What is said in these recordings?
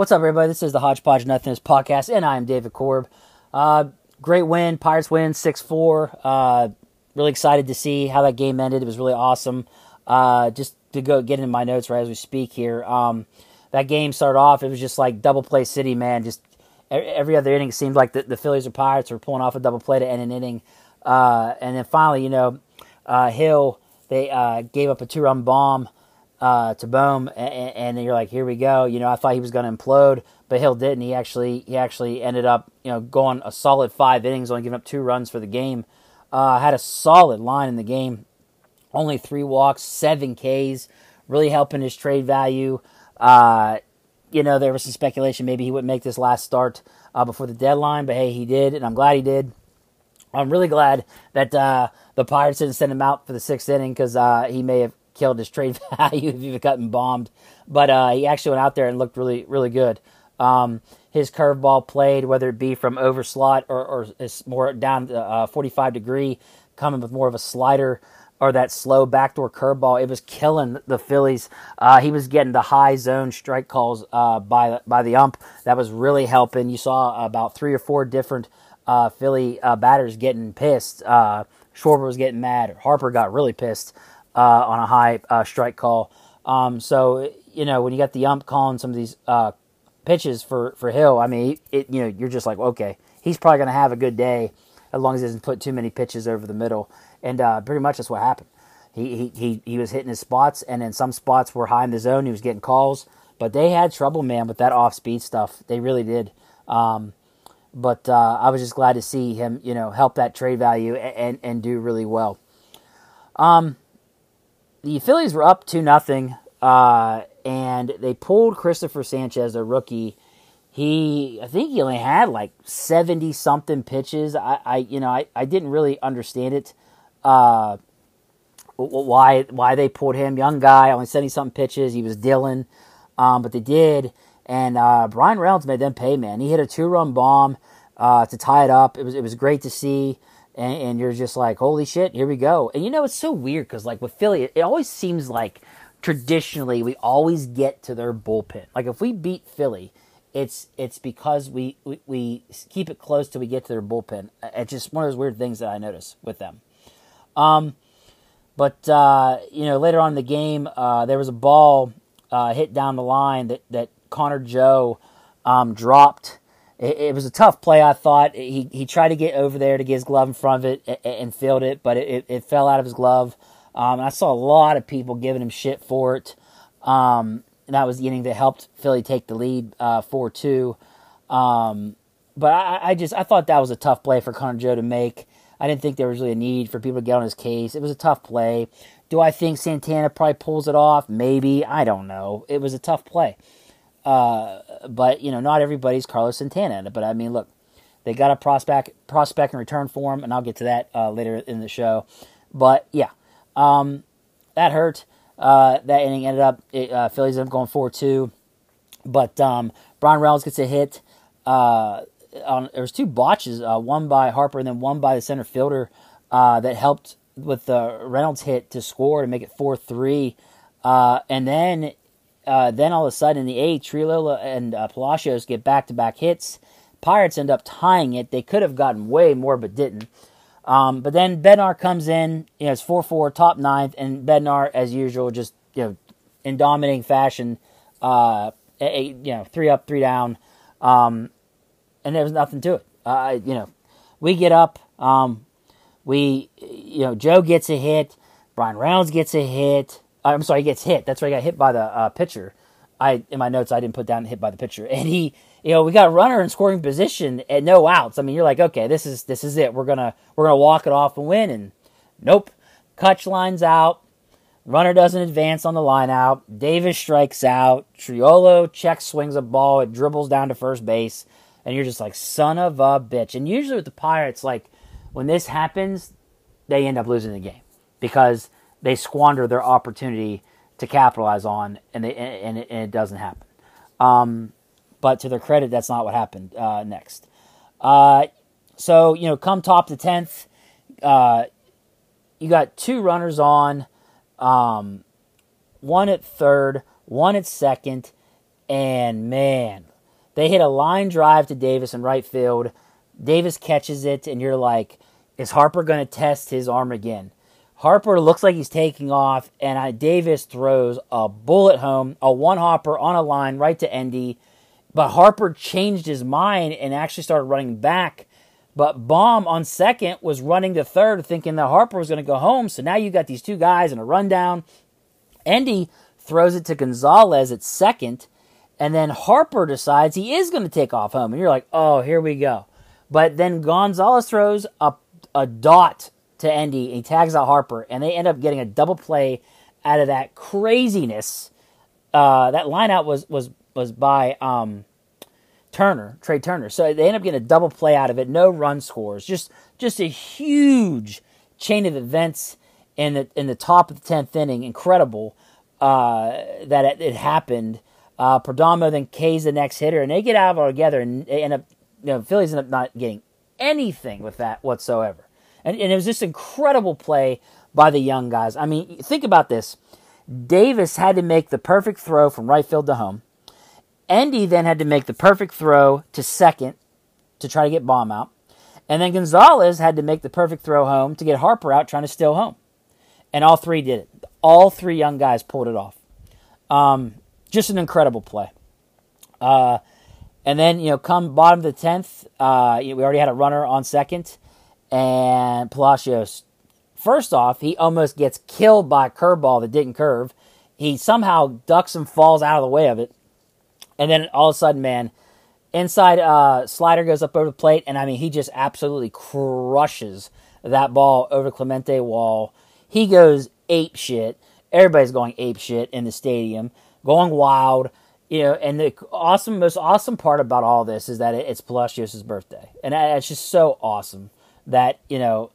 What's up, everybody? This is the Hodgepodge Nothingness podcast, and I am David Corob. Uh, great win. Pirates win 6 4. Uh, really excited to see how that game ended. It was really awesome. Uh, just to go get in my notes right as we speak here. Um, that game started off, it was just like double play city, man. Just every other inning seemed like the, the Phillies or Pirates were pulling off a double play to end an inning. Uh, and then finally, you know, uh, Hill, they uh, gave up a two run bomb uh, to Bohm, and, and, you're like, here we go. You know, I thought he was going to implode, but Hill didn't. He actually he actually ended up you know going a solid five innings, only giving up two runs for the game. Uh, had a solid line in the game, only three walks, seven Ks, really helping his trade value. Uh, you know, there was some speculation maybe he wouldn't make this last start uh, before the deadline, but hey, he did, and I'm glad he did. I'm really glad that uh, the Pirates didn't send him out for the sixth inning because uh, he may have killed his trade value if he'd gotten bombed. But uh, he actually went out there and looked really, really good. Um, his curveball played, whether it be from over slot or, or more down to uh, 45 degree, coming with more of a slider or that slow backdoor curveball, it was killing the Phillies. Uh, he was getting the high zone strike calls uh, by by the ump. That was really helping. You saw about three or four different uh, Philly uh, batters getting pissed. Uh, Schwarber was getting mad. Harper got really pissed uh, on a high uh, strike call. Um, so you know when you got the ump calling some of these uh, pitches for for Hill, I mean, it, you know you're just like okay, he's probably going to have a good day as long as he doesn't put too many pitches over the middle. And uh, pretty much that's what happened. He, he he he was hitting his spots, and then some spots were high in the zone. He was getting calls, but they had trouble, man, with that off speed stuff. They really did. Um, but uh, I was just glad to see him, you know, help that trade value and and, and do really well. Um, the Phillies were up to nothing, uh, and they pulled Christopher Sanchez, a rookie. He, I think he only had like seventy something pitches. I, I you know, I, I didn't really understand it. Uh, why why they pulled him? Young guy, only seventy something pitches. He was Dylan, um, but they did. And uh, Bryan Reynolds made them pay. Man, he hit a two run bomb uh, to tie it up. It was it was great to see and, and, you're just like, holy shit, here we go. And you know, it's so weird because like with Philly, it, always seems like traditionally we always get to their bullpen. Like if we beat Philly, it's it's because we, we, we keep it close till we get to their bullpen. It's just one of those weird things that I notice with them. Um, but uh, you know, later on in the game, uh, there was a ball uh, hit down the line that that Connor Joe um, dropped it, it, was a tough play. I thought he he tried to get over there to get his glove in front of it and, filled it, but it, it, fell out of his glove. Um, I saw a lot of people giving him shit for it. Um, that was the inning that helped Philly take the lead uh, four uh, two. Um, but I, I, just I thought that was a tough play for Connor Joe to make. I didn't think there was really a need for people to get on his case. It was a tough play. Do I think Santana probably pulls it off? Maybe. I don't know. It was a tough play. Uh, but you know, not everybody's Carlos Santana. But I mean, look, they got a prospect prospect in return for him, and I'll get to that uh, later in the show. But yeah, um, that hurt. Uh, that inning ended up it, uh, Phillies ended up going four two, but um, Bryan Reynolds gets a hit. Uh, on, there was two botches, uh, one by Harper and then one by the center fielder uh, that helped with the Reynolds hit to score to make it four three. And then uh, then all of a sudden in the eighth, Triolo and uh, Palacios get back to back hits. Pirates end up tying it. They could have gotten way more, but didn't. Um, but then Bednar comes in. You know, it's four four, top ninth, and Bednar, as usual, just you know, in dominating fashion. Uh, a, you know, three up, three down, um, and there was nothing to it. Uh, you know, we get up. Um, we, you know, Joe gets a hit. Bryan Reynolds gets a hit. I'm sorry, he gets hit. That's where he got hit by the uh, pitcher. I in my notes I didn't put down hit by the pitcher, and he, you know, we got a runner in scoring position and no outs. I mean, you're like, okay, this is this is it. We're gonna we're gonna walk it off and win, and nope. Kutch lines out. Runner doesn't advance on the line out. Davis strikes out. Triolo check swings a ball. It dribbles down to first base, and you're just like, son of a bitch. And usually with the Pirates, like when this happens, they end up losing the game because they squander their opportunity to capitalize on, and they and it, and it doesn't happen. Um, but to their credit, that's not what happened uh, next. Uh, so you know, come top to tenth, uh, you got two runners on, um, one at third, one at second, and man, They hit a line drive to Davis in right field. Davis catches it, and you're like, is Harper going to test his arm again? Harper looks like he's taking off, and I, Davis throws a bullet home, a one hopper on a line right to Endy. But Harper changed his mind and actually started running back. But Bohm on second was running to third, thinking that Harper was going to go home. So now you got these two guys in a rundown. Endy throws it to Gonzalez at second, and then Harper decides he is going to take off home. And you're like, oh, here we go. But then Gonzalez throws a, a dot to Endy, and he tags out Harper, and they end up getting a double play out of that craziness. Uh, that lineout was was was by um, Turner, Trea Turner. So they end up getting a double play out of it. No run scores. Just just a huge chain of events in the in the top of the tenth inning. Incredible uh, that it, it happened. Uh, Perdomo then K's the next hitter, and they get out of it together, and they end up you know Phillies end up not getting anything with that whatsoever. And, and it was just incredible play by the young guys. I mean, think about this. Davis had to make the perfect throw from right field to home. Endy then had to make the perfect throw to second to try to get Bohm out. And then Gonzalez had to make the perfect throw home to get Harper out trying to steal home. And all three did it. All three young guys pulled it off. Um, just an incredible play. Uh, and then, you know, come bottom of the 10th, uh, we already had a runner on second. And Palacios, first off, he almost gets killed by a curveball that didn't curve. He somehow ducks and falls out of the way of it. And then all of a sudden, man, inside uh, slider goes up over the plate, and I mean, he just absolutely crushes that ball over Clemente Wall. He goes ape shit. Everybody's going ape shit in the stadium, going wild. You know, and the awesome, most awesome part about all this is that it's Palacios' birthday, and it's just so awesome that you know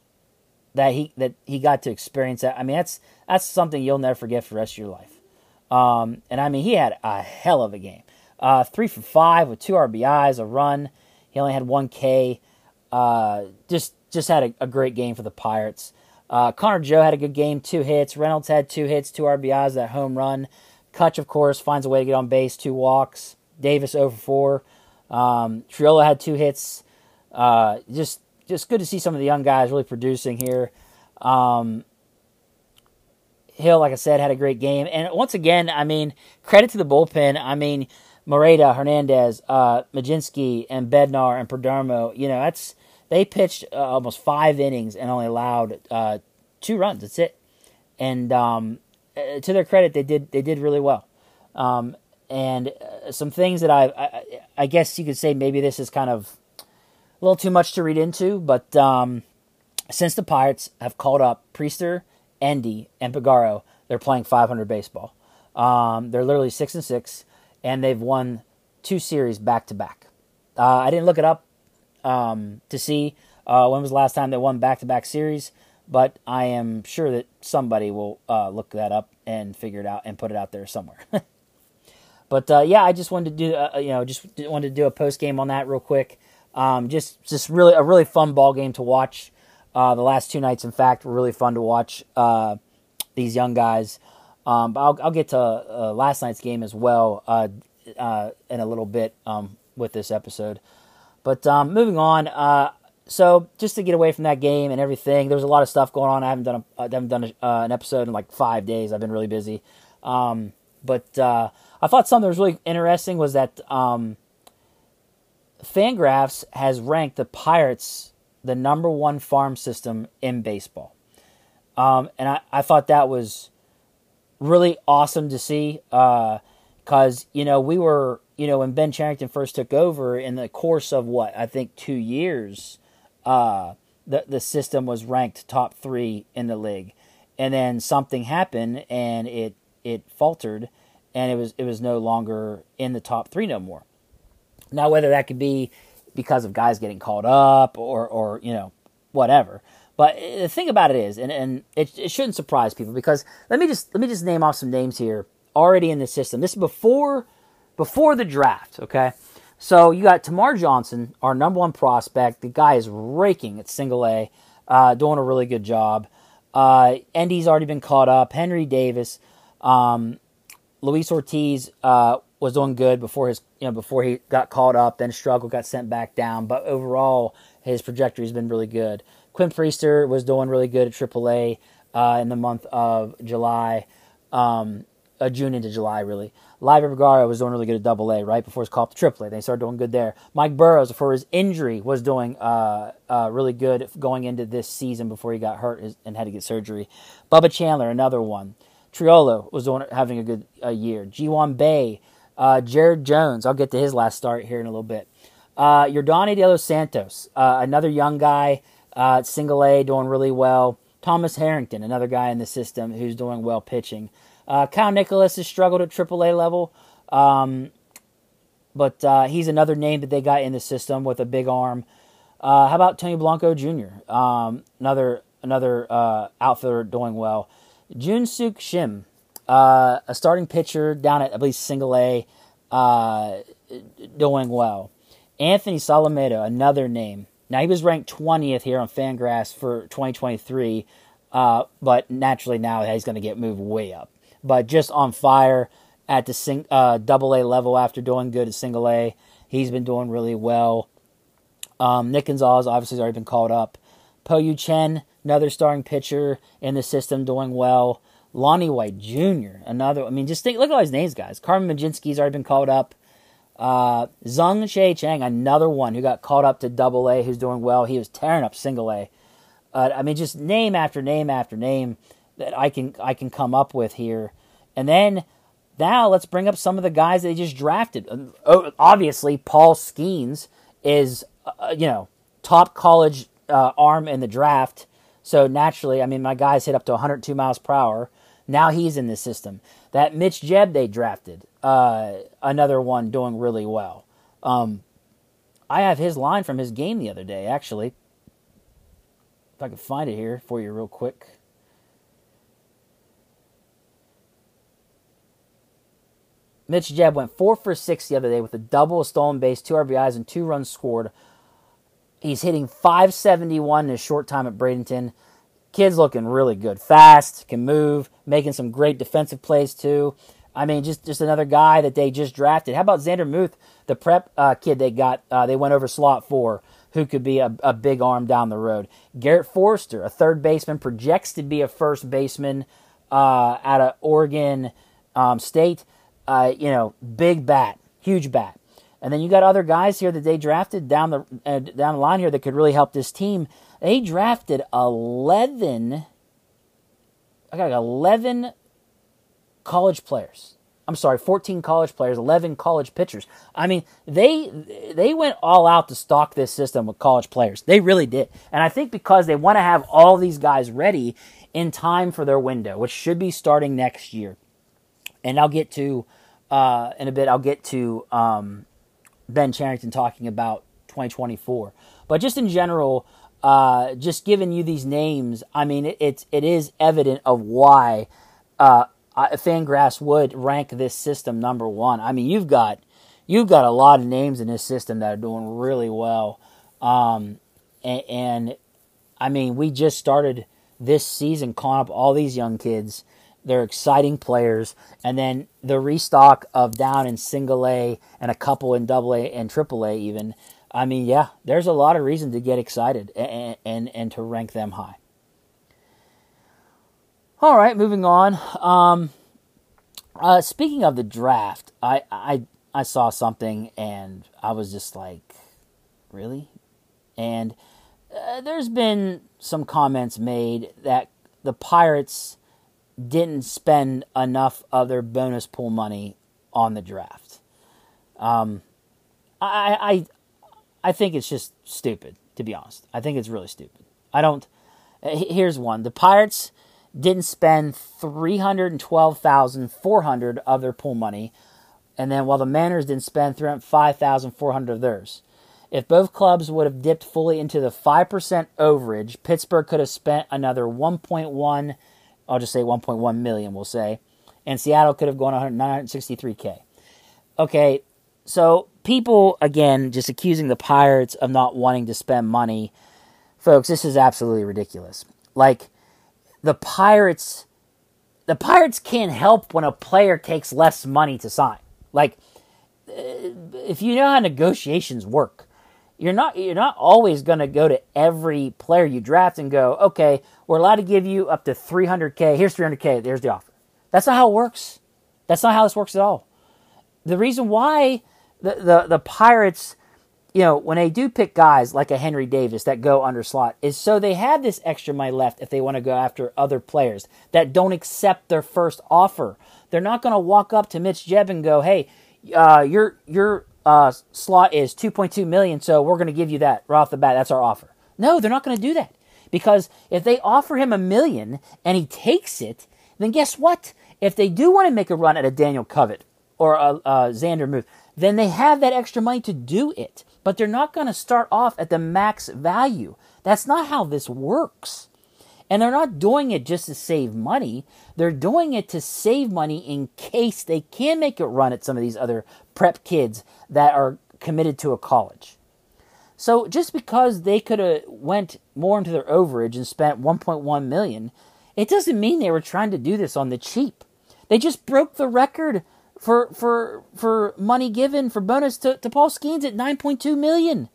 that he that he got to experience that. I mean, that's that's something you'll never forget for the rest of your life. Um, and I mean, he had a hell of a game. Uh, three for five with two RBIs, a run. He only had one K. Uh, just just had a, a, great game for the Pirates. Uh, Connor Joe had a good game, two hits. Reynolds had two hits, two RBIs, that home run. Kutch, of course, finds a way to get on base, two walks. Davis over 4. Um, Triolo had two hits. Uh, just just good to see some of the young guys really producing here. Um, Hill, like I said, had a great game. And once again, I mean, credit to the bullpen. I mean, Moreta, Hernandez, uh, Mlodzinski, and Bednar and Perdomo, you know, that's they pitched uh, almost five innings and only allowed uh, two runs. That's it. And um, uh, to their credit, they did they did really well. Um, and uh, some things that I, I, I guess you could say maybe this is kind of a little too much to read into, but um, since the Pirates have called up Priester, Endy, and Peguero, they're playing 500 baseball. Um, they're literally six and six and they've won two series back to back. I didn't look it up um, to see uh, when was the last time they won back to back series, but I am sure that somebody will uh, look that up and figure it out and put it out there somewhere. but uh, yeah, I just wanted to do uh, you know just wanted to do a post game on that real quick. Um, just just really a really fun ball game to watch. Uh, the last two nights, in fact, were really fun to watch uh, these young guys. Um, but I'll, I'll, get to uh, last night's game as well uh, uh, in a little bit um, with this episode. But um, moving on, uh, so just to get away from that game and everything, there was a lot of stuff going on. I haven't done a, I haven't done a, an episode in like five days. I've been really busy. Um, but I thought something that was really interesting was that um, Fangraphs has ranked the Pirates the number one farm system in baseball. Um, and I, I thought that was really awesome to see because uh, you know we were you know when Ben Cherington first took over in the course of what I think two years, uh, the the system was ranked top three in the league, and then something happened and it it faltered, and it was it was no longer in the top three no more. Now whether that could be because of guys getting called up or or you know whatever. But the thing about it is, and, and it, it shouldn't surprise people because let me just let me just name off some names here already in the system. This is before before the draft, okay? So you got Termarr Johnson, our number one prospect. The guy is raking at single A, uh, doing a really good job. Uh, Endy's already been caught up. Henry Davis, um, Luis Ortiz uh, was doing good before his you know, before he got called up, then struggled, got sent back down. But overall, his trajectory has been really good. Quinn Priester was doing really good at AAA uh, in the month of July, um, uh, June into July, really. Liover Peguero was doing really good at Double A right before his call up to Triple A. They started doing good there. Mike Burrows, for his injury, was doing uh, uh, really good going into this season before he got hurt and had to get surgery. Bubba Chandler, another one. Triolo was doing having a good uh, year. Ji-hwan Bae, uh, Jared Jones. I'll get to his last start here in a little bit. Uh, Yordany De Los Santos, uh, another young guy, uh, single A, doing really well. Thomas Harrington, another guy in the system who's doing well pitching. Uh, Kyle Nicolas has struggled at AAA level, um, but uh, he's another name that they got in the system with a big arm. Uh, how about Tony Blanco Jr., um, another another uh, outfielder doing well. Jun Suk Shim, uh, a starting pitcher down at at least single A, uh, doing well. Anthony Solometo, another name. Now he was ranked 20th here on Fangraphs for 2023, uh, but naturally now he's going to get moved way up but just on fire at the sing, uh, double A level after doing good at single A. He's been doing really well. Um, Nick Gonzalez obviously has already been called up. Po Yu Chen, another starting pitcher in the system, doing well. Lonnie White Jr., another. I mean, just think, look at all these names, guys. Carmen Mlodzinski's already been called up. Uh, Tsung-Che Cheng, another one who got called up to Double A, who's doing well. He was tearing up Single A. Uh, I mean, just name after name after name that I can I can come up with here. And then now let's bring up some of the guys they just drafted. Um, oh, obviously, Paul Skenes is uh, uh, you know top college uh, arm in the draft. So naturally, I mean, my guys hit up to 102 miles per hour. Now he's in the system. That Mitch Jebb they drafted, uh, another one doing really well. Um, I have his line from his game the other day, actually. If I can find it here for you real quick. Mitch Jebb went four for six the other day with a double, a stolen base, two RBIs, and two runs scored. He's hitting 571 in a short time at Bradenton. Kid's looking really good. Fast, can move, making some great defensive plays too. I mean, just just another guy that they just drafted. How about Zander Mueth, the prep uh, kid they got? Uh, they went over slot four, who could be a, a big arm down the road. Garrett Forrester, a third baseman, projects to be a first baseman uh, out of Oregon um, State uh, you know, big bat, huge bat. And then you got other guys here that they drafted down the uh, down the line here that could really help this team. They drafted eleven. I got eleven college players. I'm sorry, 14 college players, 11 college pitchers. I mean, they they went all out to stock this system with college players. They really did. And I think because they want to have all these guys ready in time for their window, which should be starting next year. And I'll get to uh, in a bit, I'll get to um, Ben Cherington talking about 2024. But just in general, uh, just giving you these names, I mean, it, it's it is evident of why uh, Fangraphs would rank this system number one. I mean, you've got you've got a lot of names in this system that are doing really well, um, and, and I mean, we just started this season calling up all these young kids they're exciting players. And then the restock of down in single A and a couple in double A and triple A, even. I mean, yeah, there's a lot of reason to get excited and, and, and to rank them high. All right, moving on. Um, uh, speaking of the draft, I, I I saw something and I was just like, really? And uh, there's been some comments made that the Pirates didn't spend enough of their bonus pool money on the draft. Um, I, I, think it's just stupid, to be honest. I think it's really stupid. I don't. Here's one: the Pirates didn't spend three hundred twelve thousand four hundred of their pool money, and then while the Mariners didn't spend three hundred five thousand four hundred of theirs. If both clubs would have dipped fully into the five percent overage, Pittsburgh could have spent another one point one I'll just say 1.1 million, we'll say. And Seattle could have gone 963K. Okay, so people, again, just accusing the Pirates of not wanting to spend money. Folks, this is absolutely ridiculous. Like, the Pirates, the Pirates can't help when a player takes less money to sign. Like, uh, if you know how negotiations work, you're not you're not always going to go to every player you draft and go, okay, we're allowed to give you up to 300k. Here's 300k. There's the offer. That's not how it works. That's not how this works at all. The reason why the the, the Pirates, you know, when they do pick guys like a Henry Davis that go under slot, is so they have this extra money left if they want to go after other players that don't accept their first offer. They're not going to walk up to Mitch Jebb and go, "Hey, uh, your your uh, slot is 2.2 million, so we're going to give you that right off the bat. That's our offer." No, they're not going to do that because if they offer him a million and he takes it, then guess what? If they do want to make a run at a Daniel Cuvet or a, a Zander Mueth, then they have that extra money to do it. But they're not going to start off at the max value. That's not how this works. And they're not doing it just to save money. They're doing it to save money in case they can make it run at some of these other prep kids that are committed to a college. So just because they could have went more into their overage and spent 1.1 million, it doesn't mean they were trying to do this on the cheap. They just broke the record for for for money given for bonus to, to Paul Skenes at 9.2 million.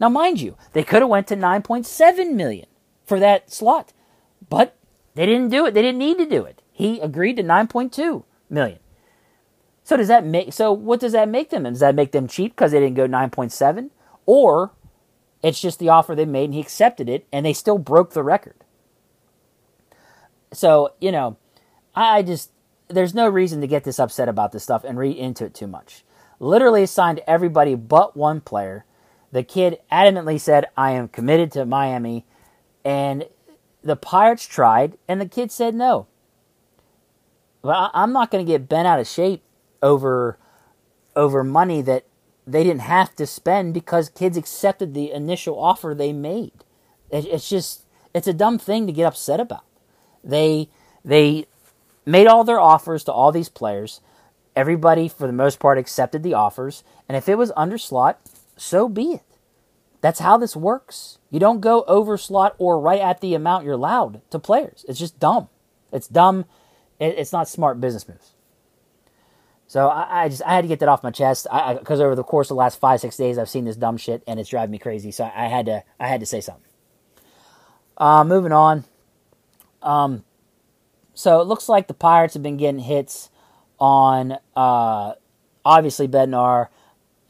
Now, mind you, they could have went to 9.7 million for that slot, but they didn't do it. They didn't need to do it. He agreed to 9.2 million. So does that make so what does that make them? Does that make them cheap because they didn't go 9.7 or it's just the offer they made and he accepted it and they still broke the record. So, you know, I just there's no reason to get this upset about this stuff and read into it too much. Literally signed everybody but one player. The kid adamantly said, I am committed to Miami. And the Pirates tried, and the kid said no. But I'm not going to get bent out of shape over over money that they didn't have to spend because kids accepted the initial offer they made. It's just it's a dumb thing to get upset about. They they made all their offers to all these players. Everybody, for the most part, accepted the offers. And if it was under slot, so be it. That's how this works. You don't go over slot or right at the amount you're allowed to players. It's just dumb. It's dumb. It's not smart business moves. So I, I just I had to get that off my chest because over the course of the last five six days I've seen this dumb shit and it's driving me crazy. So I, had to I had to say something. Uh, moving on. Um, so it looks like the Pirates have been getting hits on uh, obviously Bednar,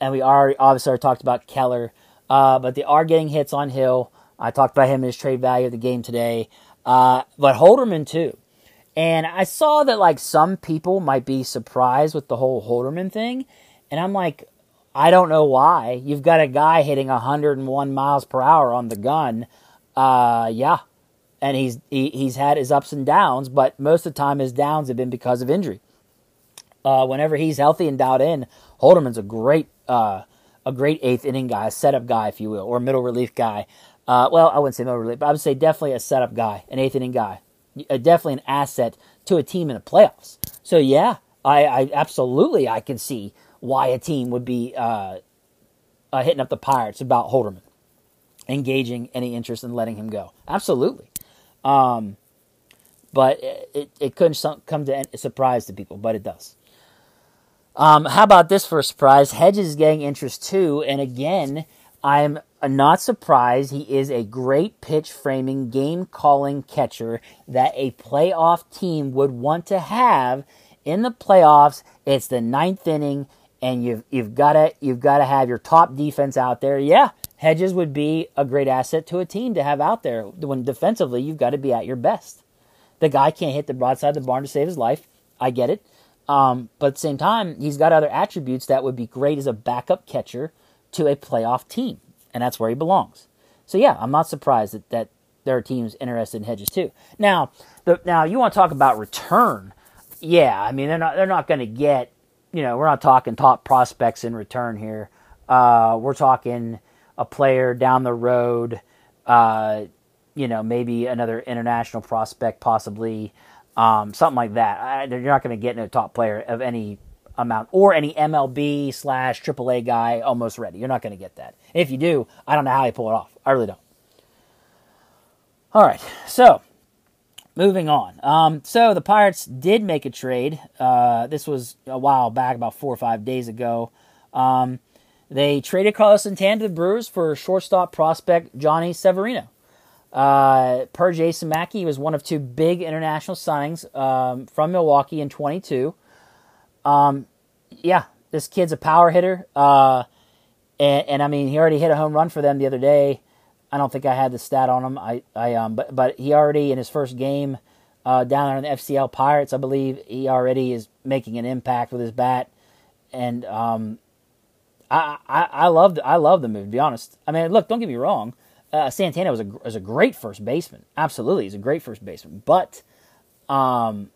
and we already obviously already talked about Keller, uh, but they are getting hits on Hill. I talked about him and his trade value of the game today, uh, but Holderman too. And I saw that like some people might be surprised with the whole Holderman thing, and I'm like, I don't know why. You've got a guy hitting 101 miles per hour on the gun. Uh, yeah, and he's he, he's had his ups and downs, but most of the time his downs have been because of injury. Uh, whenever he's healthy and dialed in, Holderman's a great uh, a great eighth inning guy, a setup guy, if you will, or middle relief guy. Uh, well, I wouldn't say middle relief, but I would say definitely a setup guy, an eighth inning guy, uh, definitely an asset to a team in the playoffs. So yeah, I, I absolutely I can see why a team would be uh, uh, hitting up the Pirates about Holderman, engaging any interest in letting him go. Absolutely. Um, but it, it couldn't come to a surprise to people, but it does. Um, how about this for a surprise? Hedges is getting interest too, and again, I'm not surprised. He is a great pitch framing, game calling catcher that a playoff team would want to have in the playoffs. It's the ninth inning, and you've you've got to you've got to have your top defense out there. Yeah, Hedges would be a great asset to a team to have out there when defensively you've got to be at your best. The guy can't hit the broadside of the barn to save his life. I get it. Um, but at the same time, he's got other attributes that would be great as a backup catcher to a playoff team, and that's where he belongs. So yeah, I'm not surprised that, that there are teams interested in Hedges too. Now, the, now you want to talk about return? Yeah, I mean they're not they're not going to get you know we're not talking top prospects in return here. Uh, we're talking a player down the road, uh, you know, maybe another international prospect, possibly um, something like that. I, you're not going to get a top player of any amount or any MLB slash AAA guy almost ready. You're not going to get that. If you do, I don't know how you pull it off. I really don't. All right, so moving on. Um, so the Pirates did make a trade. Uh, this was a while back, about four or five days ago. Um, they traded Carlos Santana to the Brewers for shortstop prospect Johnny Severino. Uh, per Jason Mackey, he was one of two big international signings um, from Milwaukee in 22. Um, yeah, this kid's a power hitter. Uh, and, and, I mean, he already hit a home run for them the other day. I don't think I had the stat on him. I, I um, but but he already in his first game uh, down there in the FCL Pirates, I believe he already is making an impact with his bat, and um, I, I I love I love the move. To be honest, I mean, look, don't get me wrong. Uh, Santana was a was a great first baseman. Absolutely, he's a great first baseman. But, um,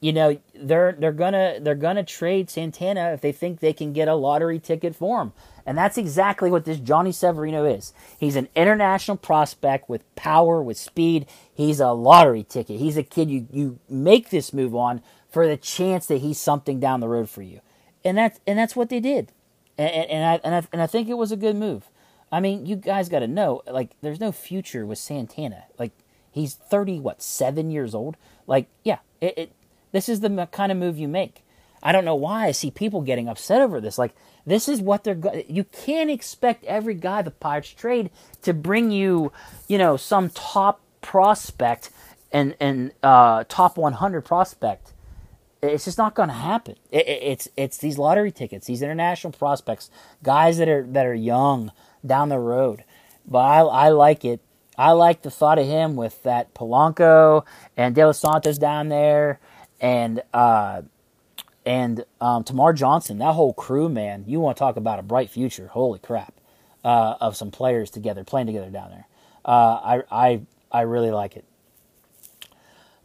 you know, they're they're gonna they're gonna trade Santana if they think they can get a lottery ticket for him. And that's exactly what this Johnny Severino is. He's an international prospect with power, with speed. He's a lottery ticket. He's a kid you, you make this move on for the chance that he's something down the road for you. And that's, and that's what they did. And, and, I, and, I, and I think it was a good move. I mean, you guys got to know, like, there's no future with Santana. Like, he's 30, what, seven years old? Like, yeah, it, it this is the kind of move you make. I don't know why I see people getting upset over this. Like, this is what they're going. You can't expect every guy the Pirates trade to bring you, you know, some top prospect and and uh, top 100 prospect. It's just not going to happen. It, it, it's it's these lottery tickets, these international prospects, guys that are that are young down the road. But I, I like it. I like the thought of him with that Polanco and De Los Santos down there, and uh, and um, Termarr Johnson, that whole crew, man, you want to talk about a bright future. Holy crap. Uh, of some players together, playing together down there. Uh, I, I, I really like it.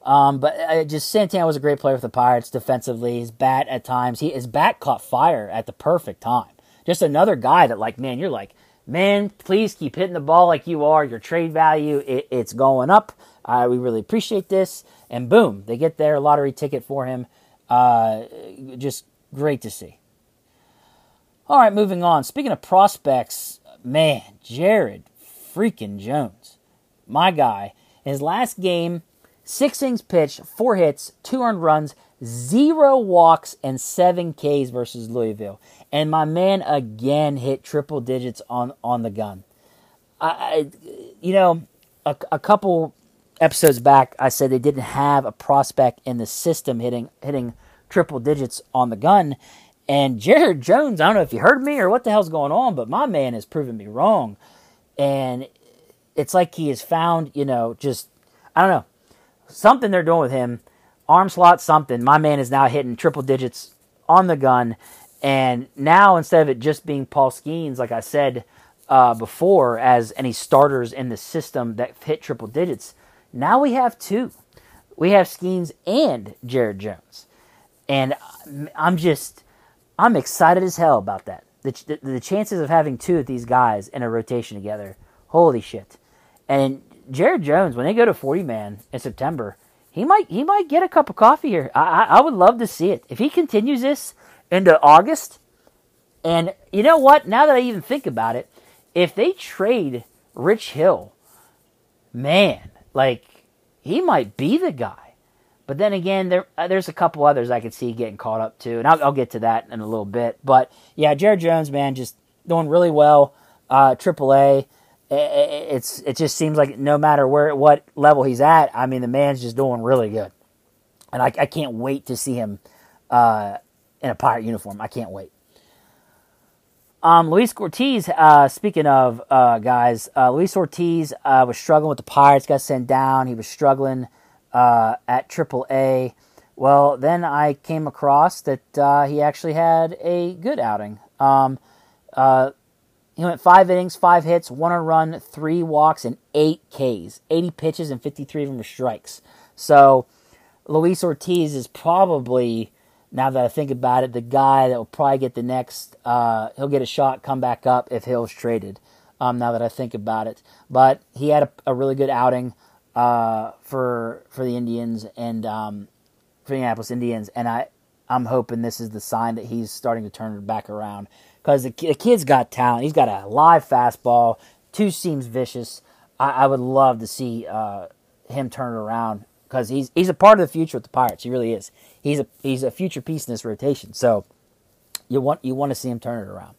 Um, but uh, just Santana was a great player for the Pirates defensively. His bat at times, he his bat caught fire at the perfect time. Just another guy that, like, man, you're like, man, please keep hitting the ball like you are. Your trade value, it, it's going up. Uh, we really appreciate this. And boom, they get their lottery ticket for him. Uh, just great to see. All right, moving on. Speaking of prospects, man, Jared freaking Jones, my guy, his last game, six innings pitched, four hits, two earned runs, zero walks, and seven Ks versus Louisville. And my man again hit triple digits on on the gun. I, you know, a, a couple episodes back, I said they didn't have a prospect in the system hitting hitting triple digits on the gun. And Jared Jones, I don't know if you heard me or what the hell's going on, but my man has proven me wrong. And it's like he has found, you know, just I don't know something they're doing with him. Arm slot something. My man is now hitting triple digits on the gun, and now instead of it just being Paul Skenes, like I said uh, before, as any starters in the system that hit triple digits, now we have two. We have Skenes and Jared Jones. And I'm just, I'm excited as hell about that. The, the, the chances of having two of these guys in a rotation together, holy shit. And Jared Jones, when they go to 40 man in September, he might he might get a cup of coffee here. I, I, I would love to see it. If he continues this into August, and you know what? Now that I even think about it, if they trade Rich Hill, man, like he might be the guy. But then again, there uh, there's a couple others I could see getting caught up too, and I'll, I'll, get to that in a little bit. But yeah, Jared Jones, man, just doing really well. Uh, AAA, it's it just seems like no matter where what level he's at, I mean, the man's just doing really good, and I, I can't wait to see him uh, in a pirate uniform. I can't wait. Um, Luis Ortiz, uh, speaking of uh, guys, uh, Luis Ortiz uh, was struggling with the Pirates, got sent down. He was struggling uh, at AAA. Well, then I came across that uh, he actually had a good outing. Um, he went five innings, five hits, one run, three walks, and eight Ks. 80 pitches, and 53 of them were strikes. So Luis Ortiz is probably now that I think about it, the guy that will probably get the next, uh, he'll get a shot, come back up if Hill's traded. Um, now that I think about it, but he had a, a really good outing uh, for for the Indians and um, for the Indianapolis Indians, and I I'm hoping this is the sign that he's starting to turn back around because the, the kid's got talent. He's got a live fastball, two seams vicious. I, I would love to see uh, him turn it around because he's he's a part of the future with the Pirates. He really is. He's a he's a future piece in this rotation. So you want you want to see him turn it around.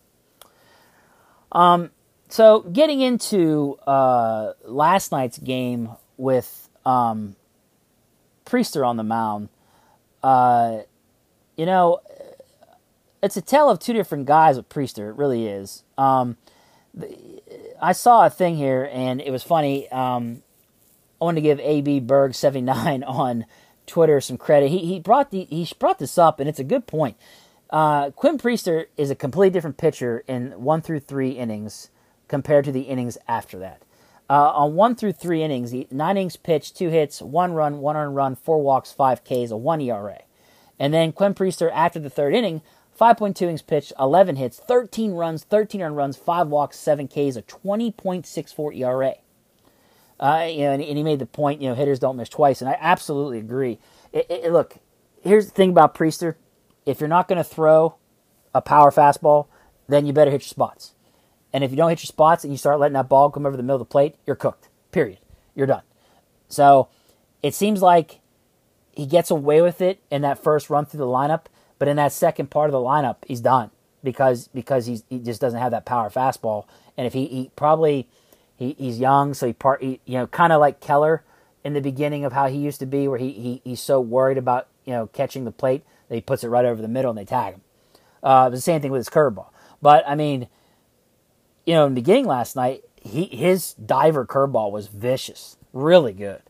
Um, so getting into uh, last night's game with um, Priester on the mound, uh, you know, it's a tale of two different guys with Priester. It really is. Um, I saw a thing here, and it was funny. Um, I want to give AB Berg seventy nine on Twitter some credit. He he brought the he brought this up, and it's a good point. Uh, Quinn Priester is a completely different pitcher in one through three innings compared to the innings after that. Uh, on one through three innings, nine innings pitched, two hits, one run, one earned run, four walks, five Ks, a one ERA. And then Quinn Priester after the third inning, 5.2 innings pitched, 11 hits, 13 runs, 13 earned runs, five walks, seven Ks, a 20.64 ERA. Uh, you know, and, and, he made the point, you know, hitters don't miss twice, and I absolutely agree. It, it, look, here's the thing about Priester: if you're not going to throw a power fastball, then you better hit your spots. And if you don't hit your spots and you start letting that ball come over the middle of the plate, you're cooked. Period. You're done. So it seems like he gets away with it in that first run through the lineup, but in that second part of the lineup, he's done because because he's, he just doesn't have that power fastball. And if he, he probably he, he's young, so he part he, you know kind of like Keller in the beginning of how he used to be, where he, he he's so worried about you know catching the plate that he puts it right over the middle and they tag him. Uh, the same thing with his curveball. But I mean, you know, in the beginning last night, he his diver curveball was vicious, really good.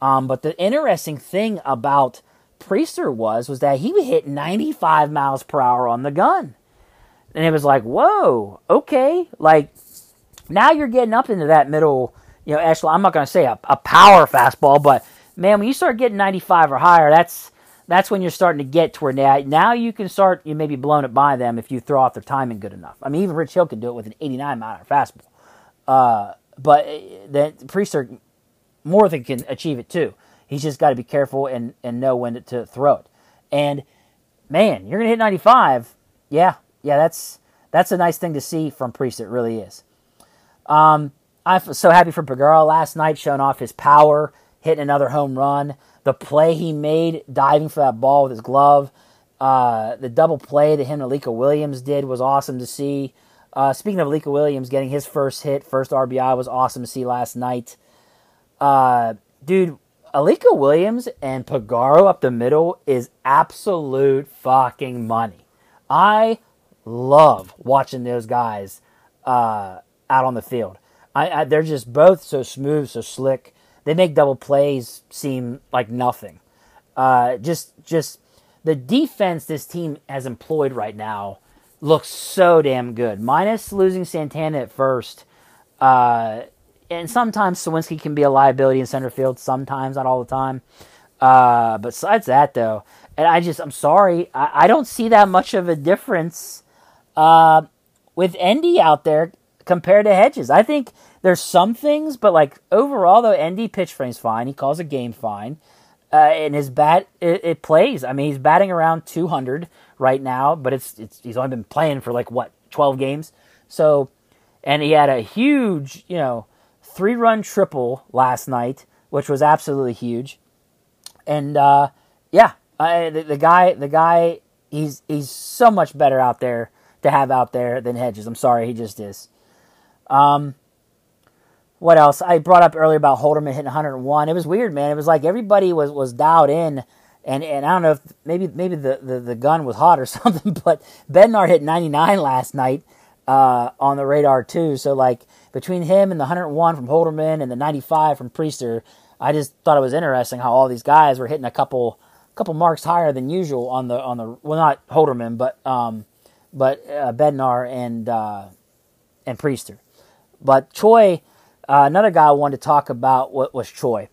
Um, but the interesting thing about Priester was was that he would hit 95 miles per hour on the gun, and it was like, whoa, okay, like now you're getting up into that middle, you know, echelon. I'm not going to say a, a power fastball, but man, when you start getting 95 or higher, that's that's when you're starting to get to where Now now you can start you maybe blowing it by them if you throw off their timing good enough. I mean, even Rich Hill can do it with an 89 mile hour fastball. Uh, but uh, then Priester more than can achieve it too. He's just got to be careful and, and know when to, throw it. And man, you're gonna hit 95. Yeah, yeah, that's that's a nice thing to see from Priest. It really is. Um, I'm so happy for Peguero last night, showing off his power, hitting another home run. The play he made, diving for that ball with his glove. Uh, the double play that him and Alika Williams did was awesome to see. Uh, speaking of Alika Williams getting his first hit, first RBI was awesome to see last night. Uh, dude, Alika Williams and Peguero up the middle is absolute fucking money. I love watching those guys uh, out on the field. I, I, they're just both so smooth, so slick. They make double plays seem like nothing. Uh, just, just the defense this team has employed right now looks so damn good. Minus losing Santana at first, uh, and sometimes Suwinski can be a liability in center field. Sometimes, not all the time. Uh, besides that, though, and I just, I'm sorry, I, I don't see that much of a difference uh, with Endy out there compared to Hedges. I think there's some things, but like overall, though, Endy pitch frame's fine. He calls a game fine. Uh, and his bat it, it, plays. I mean, he's batting around 200 right now, but it's it's he's only been playing for like what 12 games. So, and he had a huge, you know, three run triple last night, which was absolutely huge. And uh, yeah, I, the, the guy, the guy, he's he's so much better out there to have out there than Hedges. I'm sorry, he just is. Um, what else? I brought up earlier about Holderman hitting 101. It was weird, man. It was like everybody was was dialed in, and and I don't know if maybe maybe the the, the gun was hot or something, but Bednar hit 99 last night uh, on the radar too. So like between him and the 101 from Holderman and the 95 from Priester, I just thought it was interesting how all these guys were hitting a couple couple marks higher than usual on the on the well not Holderman but um but uh, Bednar and uh, and Priester. But Choi, uh, another guy I wanted to talk about what was Choi.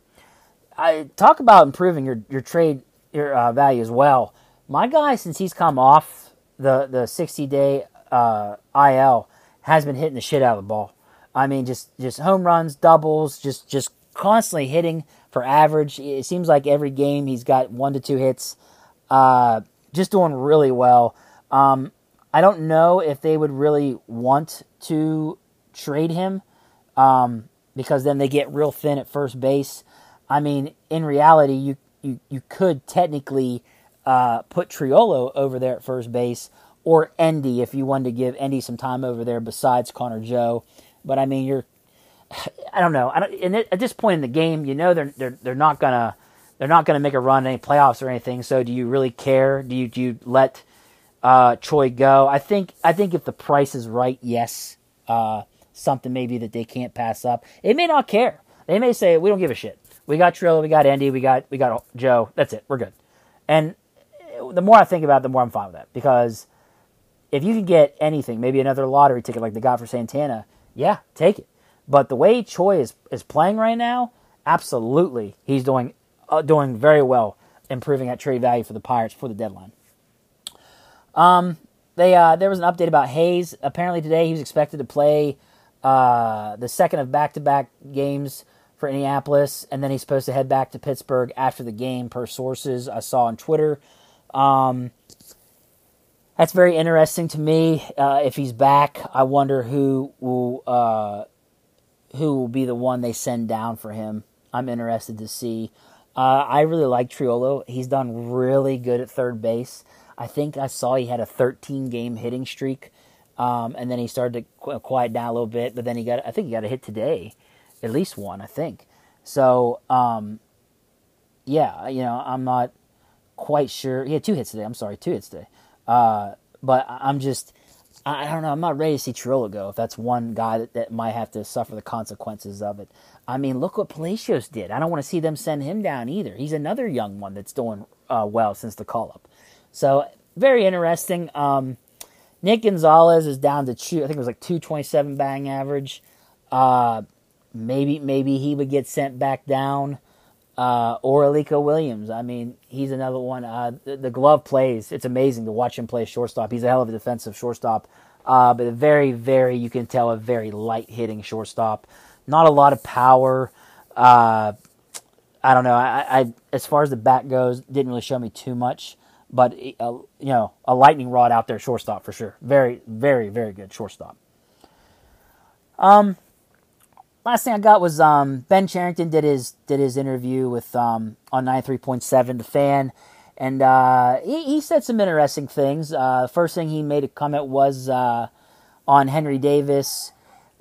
I talk about improving your your trade your uh, value as well. My guy, since he's come off the the sixty day uh, IL, has been hitting the shit out of the ball. I mean, just just home runs, doubles, just just constantly hitting for average. It seems like every game he's got one to two hits. Uh, just doing really well. Um, I don't know if they would really want to trade him um, because then they get real thin at first base. I mean, in reality, you you, you could technically uh, put Triolo over there at first base or Endy if you wanted to give Endy some time over there besides Connor Joe. But I mean, you're I don't know. I don't, at this point in the game, you know they're they're they're not gonna they're not gonna make a run in any playoffs or anything. So do you really care? Do you do you let uh, Choi go? I think I think if the price is right, yes, uh, something maybe that they can't pass up. They may not care. They may say we don't give a shit. We got Triolo, we got Endy, we got we got Joe. That's it. We're good. And the more I think about it, the more I'm fine with that because if you can get anything, maybe another lottery ticket like they got for Santana, yeah, take it. But the way Choi is is playing right now, absolutely, he's doing uh, doing very well, improving at trade value for the Pirates for the deadline. Um, they uh, there was an update about Hayes. Apparently today he was expected to play uh, the second of back to back games for Indianapolis, and then he's supposed to head back to Pittsburgh after the game, per sources I saw on Twitter. Um, that's very interesting to me. Uh, if he's back, I wonder who will uh, who will be the one they send down for him. I'm interested to see. Uh, I really like Triolo. He's done really good at third base. I think I saw he had a 13 game hitting streak, um, and then he started to quiet down a little bit. But then he got, I think he got a hit today, at least one, I think. So, um, yeah, you know, I'm not quite sure. He had two hits today. I'm sorry, two hits today. Uh, but I'm just, I don't know. I'm not ready to see Triolo go if that's one guy that, that might have to suffer the consequences of it. I mean, look what Palacios did. I don't want to see them send him down either. He's another young one that's doing uh, well since the call up. So very interesting. Um, Nick Gonzalez is down to two. I think it was like two twenty seven batting average. Uh, maybe maybe he would get sent back down. Uh, or Williams. I mean, he's another one. Uh, the, the, glove plays. It's amazing to watch him play shortstop. He's a hell of a defensive shortstop, uh, but a very, very, you can tell, a very light hitting shortstop. Not a lot of power. Uh, I don't know. I, I, as far as the bat goes, didn't really show me too much, but uh, you know, a lightning rod out there, shortstop for sure. Very, very, very good shortstop. Um, last thing I got was um, Ben Cherington did his did his interview with um, on ninety three point seven the fan, and uh, he, he said some interesting things. Uh, first thing he made a comment was uh, on Henry Davis,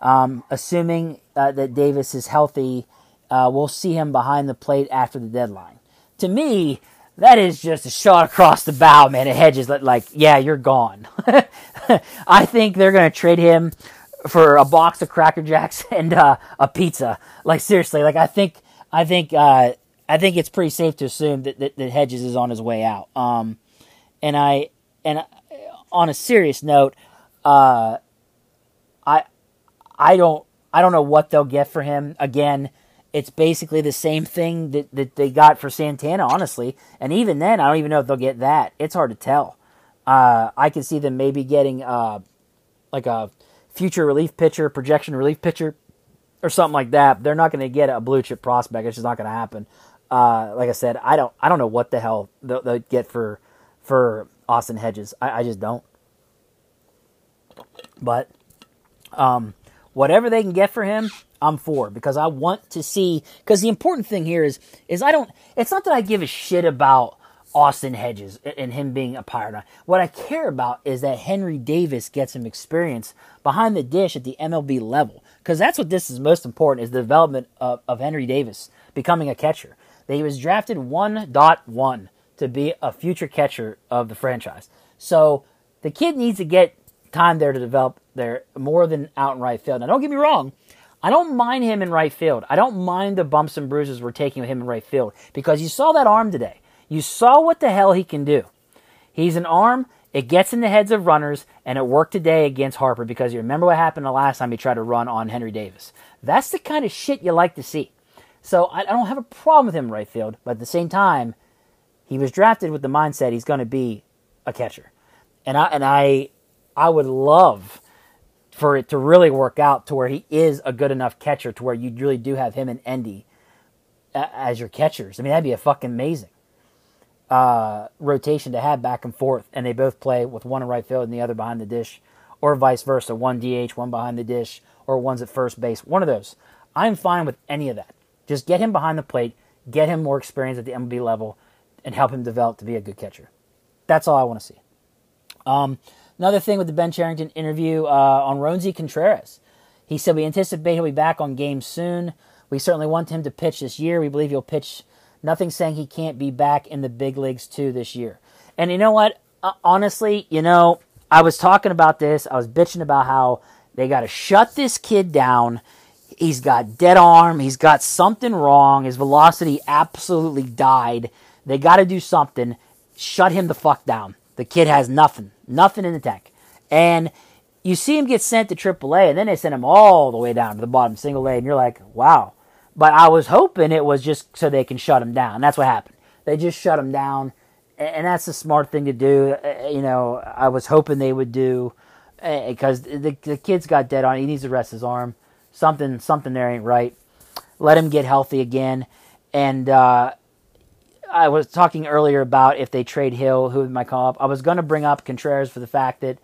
um, assuming uh, that Davis is healthy, uh, we'll see him behind the plate after the deadline. To me, that is just a shot across the bow, man. It hedges like, yeah, you're gone. I think they're going to trade him for a box of Cracker Jacks and uh, a pizza. Like seriously, like I think I think uh, I think it's pretty safe to assume that, that, that Hedges is on his way out. Um, and I and on a serious note, uh, I I don't I don't know what they'll get for him. Again, it's basically the same thing that, that they got for Santana, honestly. And even then, I don't even know if they'll get that. It's hard to tell. Uh, I can see them maybe getting uh, like a future relief pitcher, projection relief pitcher, or something like that. They're not going to get a blue chip prospect. It's just not going to happen. Uh, like I said, I don't I don't know what the hell they'll, they'll get for for Austin Hedges. I, I just don't. But um, whatever they can get for him, I'm for because I want to see. Because the important thing here is is I don't. It's not that I give a shit about Austin Hedges and him being a pirate. What I care about is that Henry Davis gets some experience behind the dish at the MLB level because that's what this is most important is the development of, of Henry Davis becoming a catcher. That he was drafted 1.1 to be a future catcher of the franchise. So the kid needs to get time there to develop there more than out in right field. Now don't get me wrong, I don't mind him in right field. I don't mind the bumps and bruises we're taking with him in right field because you saw that arm today. You saw what the hell he can do. He's an arm. It gets in the heads of runners, and it worked today against Harper because you remember what happened the last time he tried to run on Henry Davis. That's the kind of shit you like to see. So I, don't have a problem with him right field, but at the same time, he was drafted with the mindset he's going to be a catcher, and I and I I would love for it to really work out to where he is a good enough catcher to where you really do have him and Endy as your catchers. I mean, that'd be a fucking amazing uh, rotation to have back and forth, and they both play with one in right field and the other behind the dish, or vice versa, one DH, one behind the dish, or one's at first base. One of those. I'm fine with any of that. Just get him behind the plate, get him more experience at the MLB level, and help him develop to be a good catcher. That's all I want to see. Um, another thing with the Ben Cherington interview uh, on Roansy Contreras. He said, We anticipate he'll be back on games soon. We certainly want him to pitch this year. We believe he'll pitch. Nothing saying he can't be back in the big leagues too this year. And you know what? Uh, honestly, you know, I was talking about this. I was bitching about how they got to shut this kid down. He's got dead arm. He's got something wrong. His velocity absolutely died. They got to do something. Shut him the fuck down. The kid has nothing, nothing in the tank. And you see him get sent to AAA, and then they send him all the way down to the bottom single A, and you're like, wow. But I was hoping it was just so they can shut him down. That's what happened. They just shut him down, and that's the smart thing to do. Uh, you know, I was hoping they would do because uh, the the kid's got dead on. He needs to rest his arm. Something something there ain't right. Let him get healthy again. And uh, I was talking earlier about if they trade Hill, who my call up. I was going to bring up Contreras for the fact that,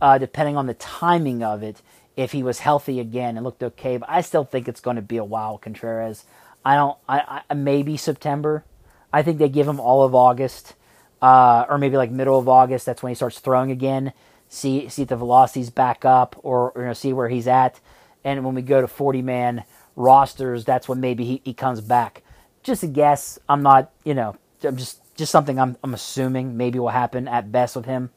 uh, depending on the timing of it, if he was healthy again and looked okay, but I still think it's going to be a while. Contreras. I don't. I, I maybe September. I think they give him all of August, uh, or maybe like middle of August. That's when he starts throwing again. See see if the velocity's back up, or, you know see where he's at. And when we go to forty man rosters, that's when maybe he, he comes back just a guess. I'm not, you know, I'm just just something I'm I'm assuming maybe will happen at best with him.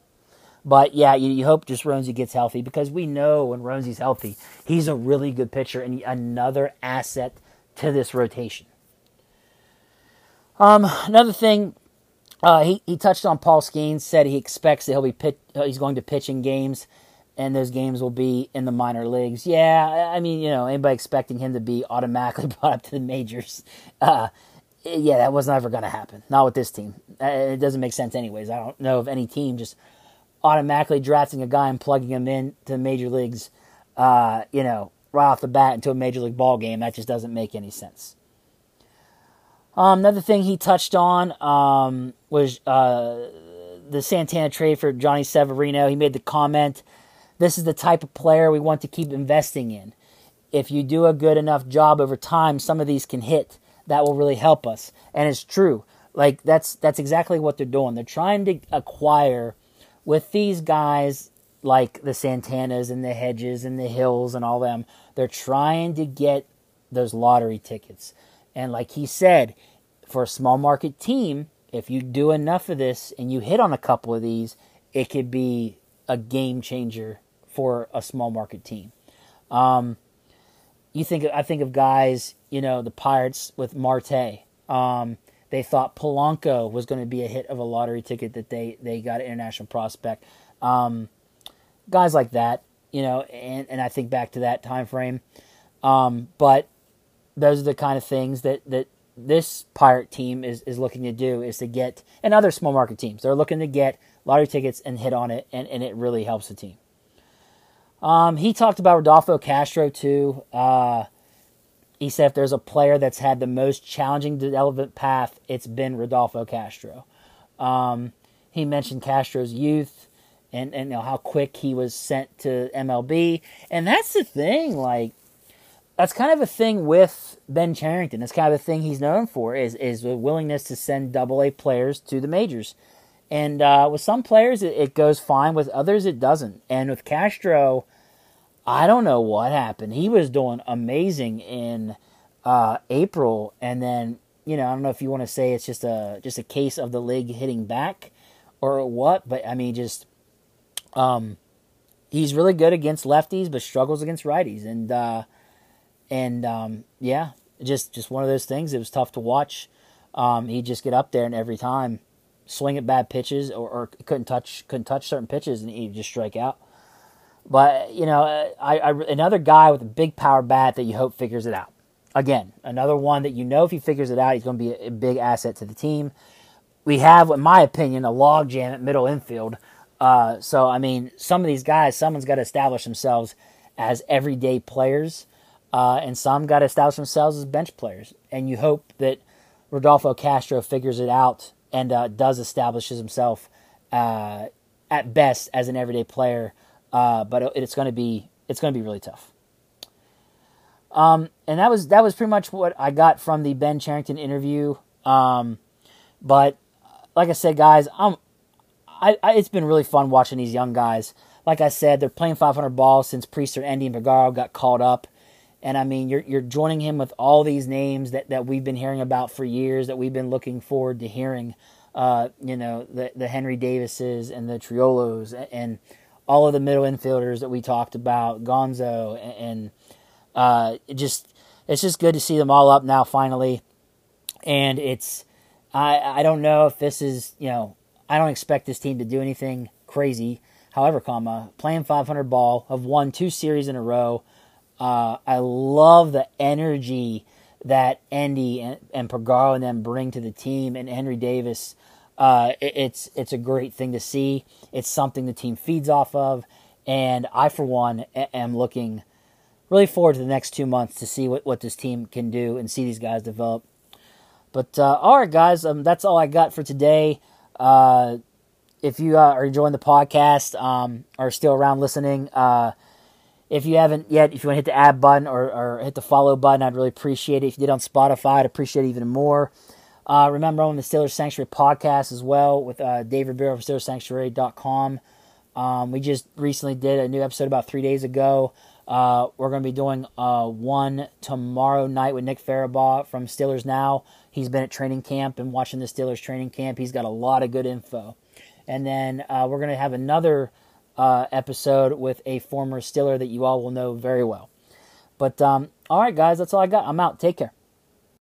But yeah, you, you hope just Roansy gets healthy because we know when Roansy's healthy, he's a really good pitcher and another asset to this rotation. Um, another thing, uh, he he touched on Paul Skenes. Said he expects that he'll be pit, uh, he's going to pitch in games, and those games will be in the minor leagues. Yeah, I mean, you know, anybody expecting him to be automatically brought up to the majors, uh, yeah, that was never going to happen. Not with this team. Uh, it doesn't make sense, anyways. I don't know of any team just automatically drafting a guy and plugging him in to major leagues, uh, you know, right off the bat into a major league ball game. That just doesn't make any sense. Um, another thing he touched on um, was uh, the Santana trade for Jhonny Severino. He made the comment this is the type of player we want to keep investing in. If you do a good enough job over time, some of these can hit. That will really help us. And it's true. Like that's that's exactly what they're doing. They're trying to acquire with these guys like the Santanas and the Hedges and the Hills and all them. They're trying to get those lottery tickets. And like he said, for a small market team, if you do enough of this and you hit on a couple of these, it could be a game changer for a small market team. Um, you think I think of guys, you know, the Pirates with Marte. Um, they thought Polanco was going to be a hit of a lottery ticket that they they got an international prospect. Um, guys like that, you know, and, and I think back to that time frame. Um, but those are the kind of things that that this pirate team is, is looking to do is to get and other small market teams they're looking to get lottery tickets and hit on it and, and it really helps the team um, he talked about Rodolfo Castro too. Uh, he said if there's a player that's had the most challenging development path, it's been Rodolfo Castro. Um, he mentioned Castro's youth and, and you know, how quick he was sent to MLB. And that's the thing, like, that's kind of a thing with Ben Cherington. That's kind of a thing he's known for is is a willingness to send double A players to the majors. And uh, with some players, it, it, goes fine. With others, it doesn't. And with Castro, I don't know what happened. He was doing amazing in uh, April, and then you know I don't know if you want to say it's just a just a case of the league hitting back or what, but I mean just um, he's really good against lefties, but struggles against righties, and uh, and um, yeah, just just one of those things. It was tough to watch. Um, he'd just get up there and every time swing at bad pitches or, or couldn't touch couldn't touch certain pitches and he'd just strike out. But you know, I, I, another guy with a big power bat that you hope figures it out. Again, another one that you know if he figures it out, he's going to be a, big asset to the team. We have, in my opinion, a logjam at middle infield. Uh, so I mean, some of these guys, someone's got to establish themselves as everyday players, uh, and some got to establish themselves as bench players. And you hope that Rodolfo Castro figures it out and uh, does establish himself uh, at best as an everyday player uh, but it's going to be it's going to be really tough. Um, and that was that was pretty much what I got from the Ben Cherington interview. Um, but like I said, guys, I'm I, I, it's been really fun watching these young guys. Like I said, they're playing 500 balls since Priester, Endy, and Peguero got called up. And I mean, you're you're joining him with all these names that, that we've been hearing about for years, that we've been looking forward to hearing. Uh, you know, the the Henry Davises and the Triolos and, and all of the middle infielders that we talked about, Gonzo, and, and uh, it just it's just good to see them all up now finally. And it's I I don't know if this is you know I don't expect this team to do anything crazy. However, comma playing 500 ball, have won two series in a row. Uh, I love the energy that Endy and, and and them bring to the team, and Henry Davis. Uh, it, it's it's a great thing to see. It's something the team feeds off of, and I, for one, am looking really forward to the next two months to see what, what this team can do and see these guys develop. But uh, all right, guys, um, that's all I got for today. Uh, if you uh, are enjoying the podcast, um, are still around listening, uh, if you haven't yet, if you want to hit the add button or, or, hit the follow button, I'd really appreciate it. If you did on Spotify, I'd appreciate it even more. Uh, remember, I'm on the Steelers Sanctuary podcast as well with uh, David Ribeiro from SteelersSanctuary.com. Um, we just recently did a new episode about three days ago. Uh, we're going to be doing uh, one tomorrow night with Nick Farabaugh from Steelers Now. He's been at training camp and watching the Steelers training camp. He's got a lot of good info. And then uh, we're going to have another uh, episode with a former Steeler that you all will know very well. But um, all right, guys, that's all I got. I'm out. Take care.